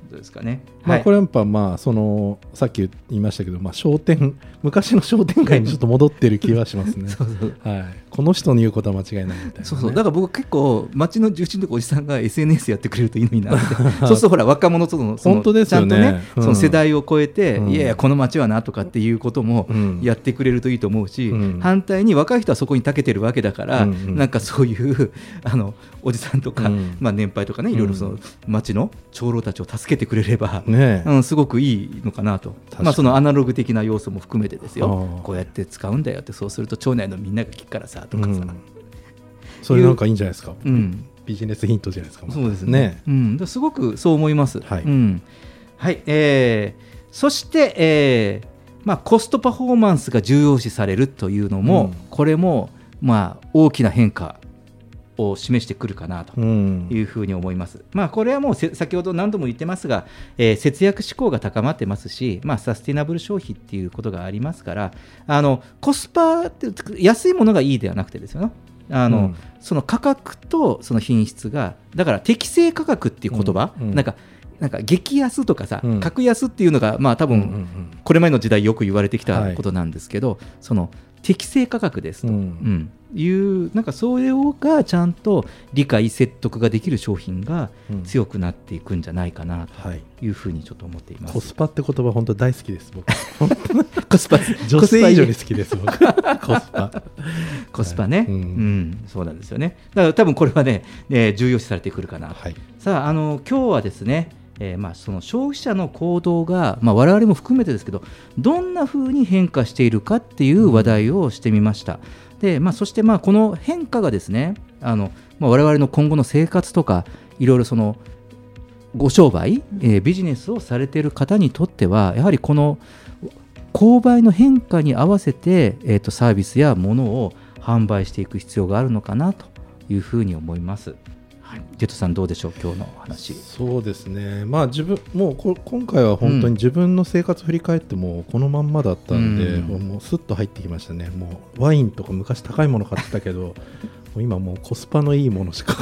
どうですかね。まあ、はいこれはやっぱまあそのさっき言いましたけど、まあ、商店 [LAUGHS] 昔の商店街にちょっと戻ってる気はしますね。[LAUGHS] そうそうはい、この人の言うことは間違いないみたいなね、そうそう。だから僕結構街の重鎮のおじさんが SNS やってくれるといいのになって [LAUGHS] そうするとほら若者とのその本当ですよね。ちゃんとね、うん。その世代を超えて、うん。いやいやこの街はなとかっていうこともうん。やってくれるといいと思うし、うん。反対に若い人はそこに長けてるわけだから、うんうん。なんかそういうあのおじさんとか、うん。まあ、年配とかねいろいろその街の長老たちを助けてくれれば、ねえ。うん、すごくいいのかなと。まあ、そのアナログ的な要素も含めてですよ。こうやって使うんだよってそうすると町内のみんなが聞くからさとかさ、うん。それなんかいいんじゃないですか、うん。ビジネスヒントじゃないですか。そうですね。うん、すごくそう思います。はい。うん。はいえーそして、えーまあ、コストパフォーマンスが重要視されるというのも、うん。これも、まあ、大きな変化を示してくるかなとうん。いうふうに思います。まあ、これはもうせ先ほど何度も言ってますが、えー節約志向が高まってますし、まあ、サスティナブル消費っていうことがありますから、あのコスパって安いものがいいではなくてですよね。あの、うん。その価格とその品質がだから適正価格っていう言葉、うんうんなんかなんか激安とかさ、うん。格安っていうのがまあ多分、うんうんこれまでの時代よく言われてきはい。たことなんですけど、その適正価格ですと、うん。うんいうなんかそれをがちゃんと理解説得ができる商品がうん。強くなっていくんじゃないかなはい。というふうにちょっと思っています。コスパって言葉本当大好きです僕。[LAUGHS] コスパ女性以上に好きです僕。コスパ。パ。コスパね、ううん。んそうなんですよね。だから多分これはね、えー重要視されてくるかなと。はい。さああの今日はですね、えーまあ、その消費者の行動が、まあ、我々も含めてですけどどんな風に変化しているかっていう話題をしてみました。でまあ、そしてまあこの変化がですねあの、まあ、我々の今後の生活とかいろいろそのご商売、えービジネスをされている方にとってはやはりこの購買の変化に合わせて、えー、とサービスやものを販売していく必要があるのかなというふうに思います。はい、トさんどうでしょう？今日のお話。そうですね、まあ自分もうこ今回は本当に自分の生活振り返ってもこのまんまだったんで、うん。もうスッと入ってきましたね、もうワインとか昔高いもの買ってたけど、[LAUGHS] もう今もうコスパのいいものしか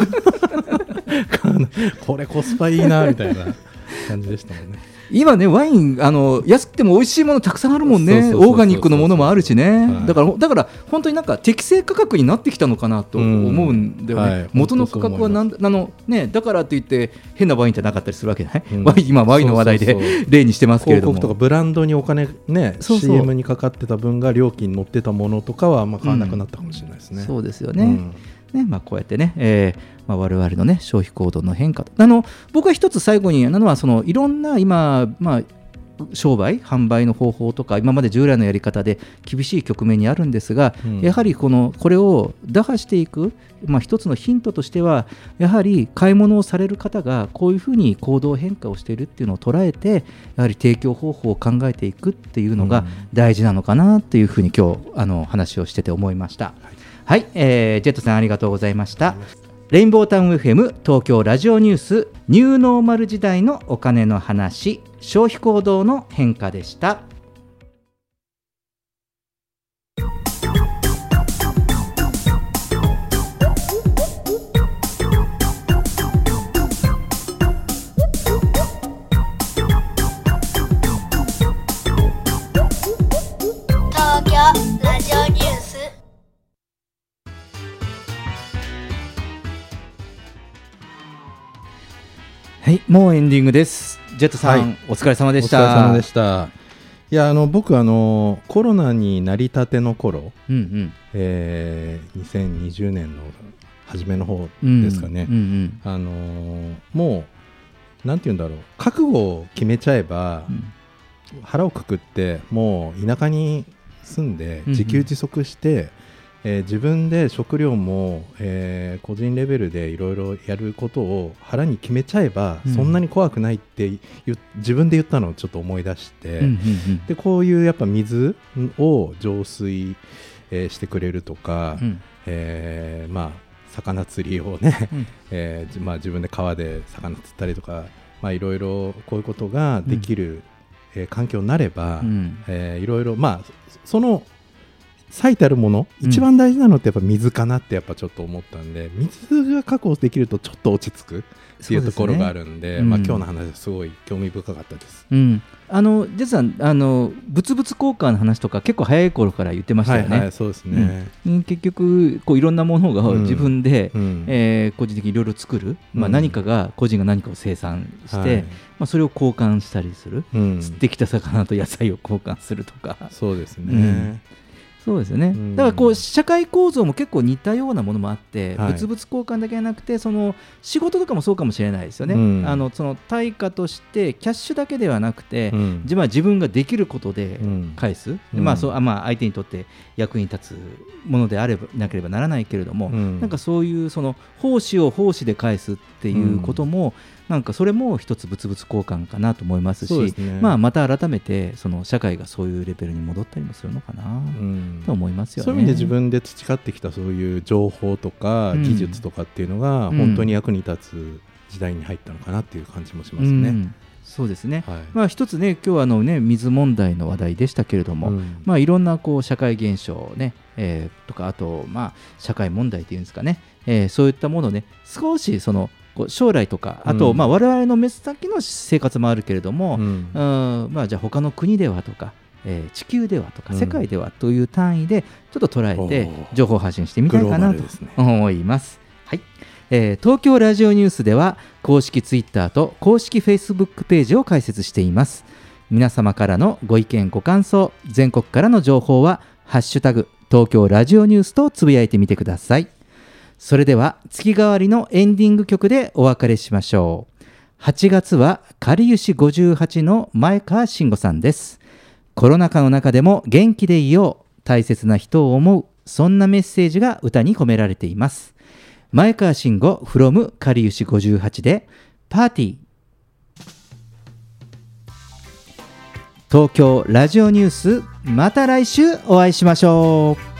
買わない。[LAUGHS] これコスパいいなみたいな感じでしたもんね。今ねワインあの安くても美味しいものたくさんあるもんね。オーガニックのものもあるしね、はい。だからだから本当になんか適正価格になってきたのかなと思うんだよね、うんはい。元の価格はなんあの、ね、だからといって変なワインじゃなかったりするわけじゃない、うん。今ワインの話題で例にしてますけれ広ども。告とかブランドにお金ねそう。そう CM にかかってた分が料金に乗ってたものとかはあんま買わなくなったかもしれないですね。そうですよね。うん。ねまあ、こうやってね、えーまあ、我々の、ね、消費行動の変化と。あの僕は一つ最後になのはそのいろんな今、まあ、商売販売の方法とか今まで従来のやり方で厳しい局面にあるんですが、うん。やはりこのこれを打破していく、まあ、一つのヒントとしてはやはり買い物をされる方がこういうふうに行動変化をしているっていうのを捉えてやはり提供方法を考えていくっていうのがうん。大事なのかなっていうふうに今日あの話をしてて思いました。はい、えージェットさんありがとうございました。レインボータウン FM 東京ラジオニュースニューノーマル時代のお金の話消費行動の変化でした。はい、もうエンディングです。ジェットさん、はい。お疲れ様でした。お疲れ様でした。いやあの僕あのコロナになりたての頃、うんえー2020年の初めの方うんですかね、うんうんあのーもうなんて言うんだろう。覚悟を決めちゃえば、うん。腹をくくってもう田舎に住んでうん。自給自足して、えー自分で食料も、えー個人レベルでいろいろやることを腹に決めちゃえば、うん。そんなに怖くないって自分で言ったのをちょっと思い出して、うんうんでこういうやっぱ水を浄水、えーしてくれるとか、うん。えーまあ魚釣りをね、うん。[LAUGHS] えーじまあ、自分で川で魚釣ったりとかまあいろいろこういうことができる、えー環境になれば、うん。えーいろいろまあその最たるもの、うん。一番大事なのってやっぱ水かなってやっぱちょっと思ったんで水が確保できるとちょっと落ち着くっていうところがあるんでねうん。まあ、今日の話すごい興味深かったです。うん、あの実はあの物々交換の話とか結構早い頃から言ってましたよね。はいはい、そうですね。うん。結局こういろんなものがうん。自分で、うん。えー個人的にいろいろ作る、まあ、うん。何かが個人が何かを生産して、はい。まあ、それを交換したりする、うん。釣ってきた魚と野菜を交換するとか。そうですね。うんそうですよね、うん。だからこう社会構造も結構似たようなものもあって、はい。物々交換だけじゃなくてその仕事とかもそうかもしれないですよね、うん。あのその対価としてキャッシュだけではなくて、うん。自分は自分ができることでうん。返す、うん。まあそうあまあ、相手にとって役に立つものであればなければならないけれども、うん。なんかそういうその奉仕を奉仕で返すっていうことも、なんかそれも一つ物々交換かなと思いますしね。まあ、また改めてその社会がそういうレベルに戻ったりもするのかな、うんと思いますよね。そういう意味で自分で培ってきたそういう情報とかうん。技術とかっていうのがうん。本当に役に立つ時代に入ったのかなっていう感じもしますね。うん。そうですね、はい。まあ、一つね今日はあの、ね、水問題の話題でしたけれども、うん。まあ、いろんなこう社会現象、ねえーとかあと、まあ、社会問題っていうんですかね、えーそういったものをね少しそのこう将来とかあと、うんまあ、我々の目先の生活もあるけれども、うん。うん。まあ、じゃあ他の国ではとか、えー地球ではとかうん世界ではという単位でちょっと捉えて情報発信してみたいかなと思います。はいえー東京ラジオニュースでは公式ツイッターと公式フェイスブックページを開設しています。皆様からのご意見ご感想全国からの情報は「ハッシュタグ東京ラジオニュース」とつぶやいてみてください。それでは月替わりのエンディング曲でお別れしましょう。8月はかりゆし58の前川慎吾さんです。コロナ禍の中でも元気でいよう大切な人を思うそんなメッセージが歌に込められています。前川慎吾 from かりゆし58でパーティー東京ラジオニュースまた来週お会いしましょう。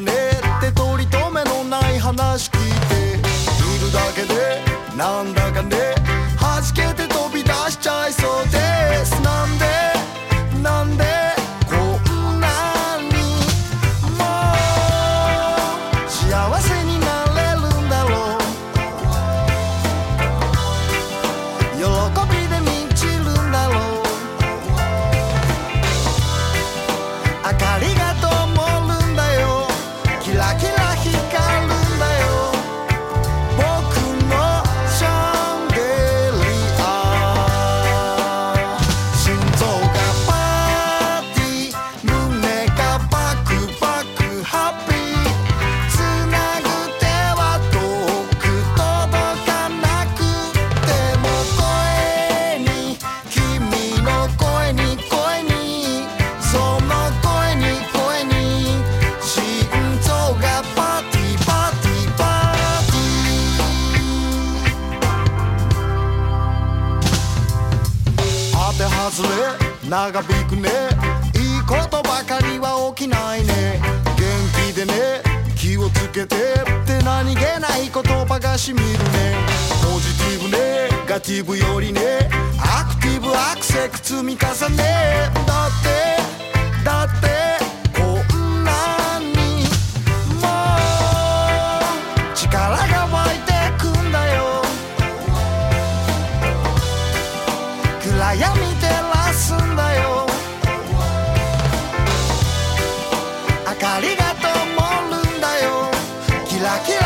ねって取り留めのない話聞いて。いるだけでなんだかね。弾けて飛び出しちゃいそうで。ィブよりね。アクティブアクセク積み重ね。だってだってこんなにもう力が湧いてくんだよ。暗闇照らすんだよ。明かりが灯るんだよ。キラキラ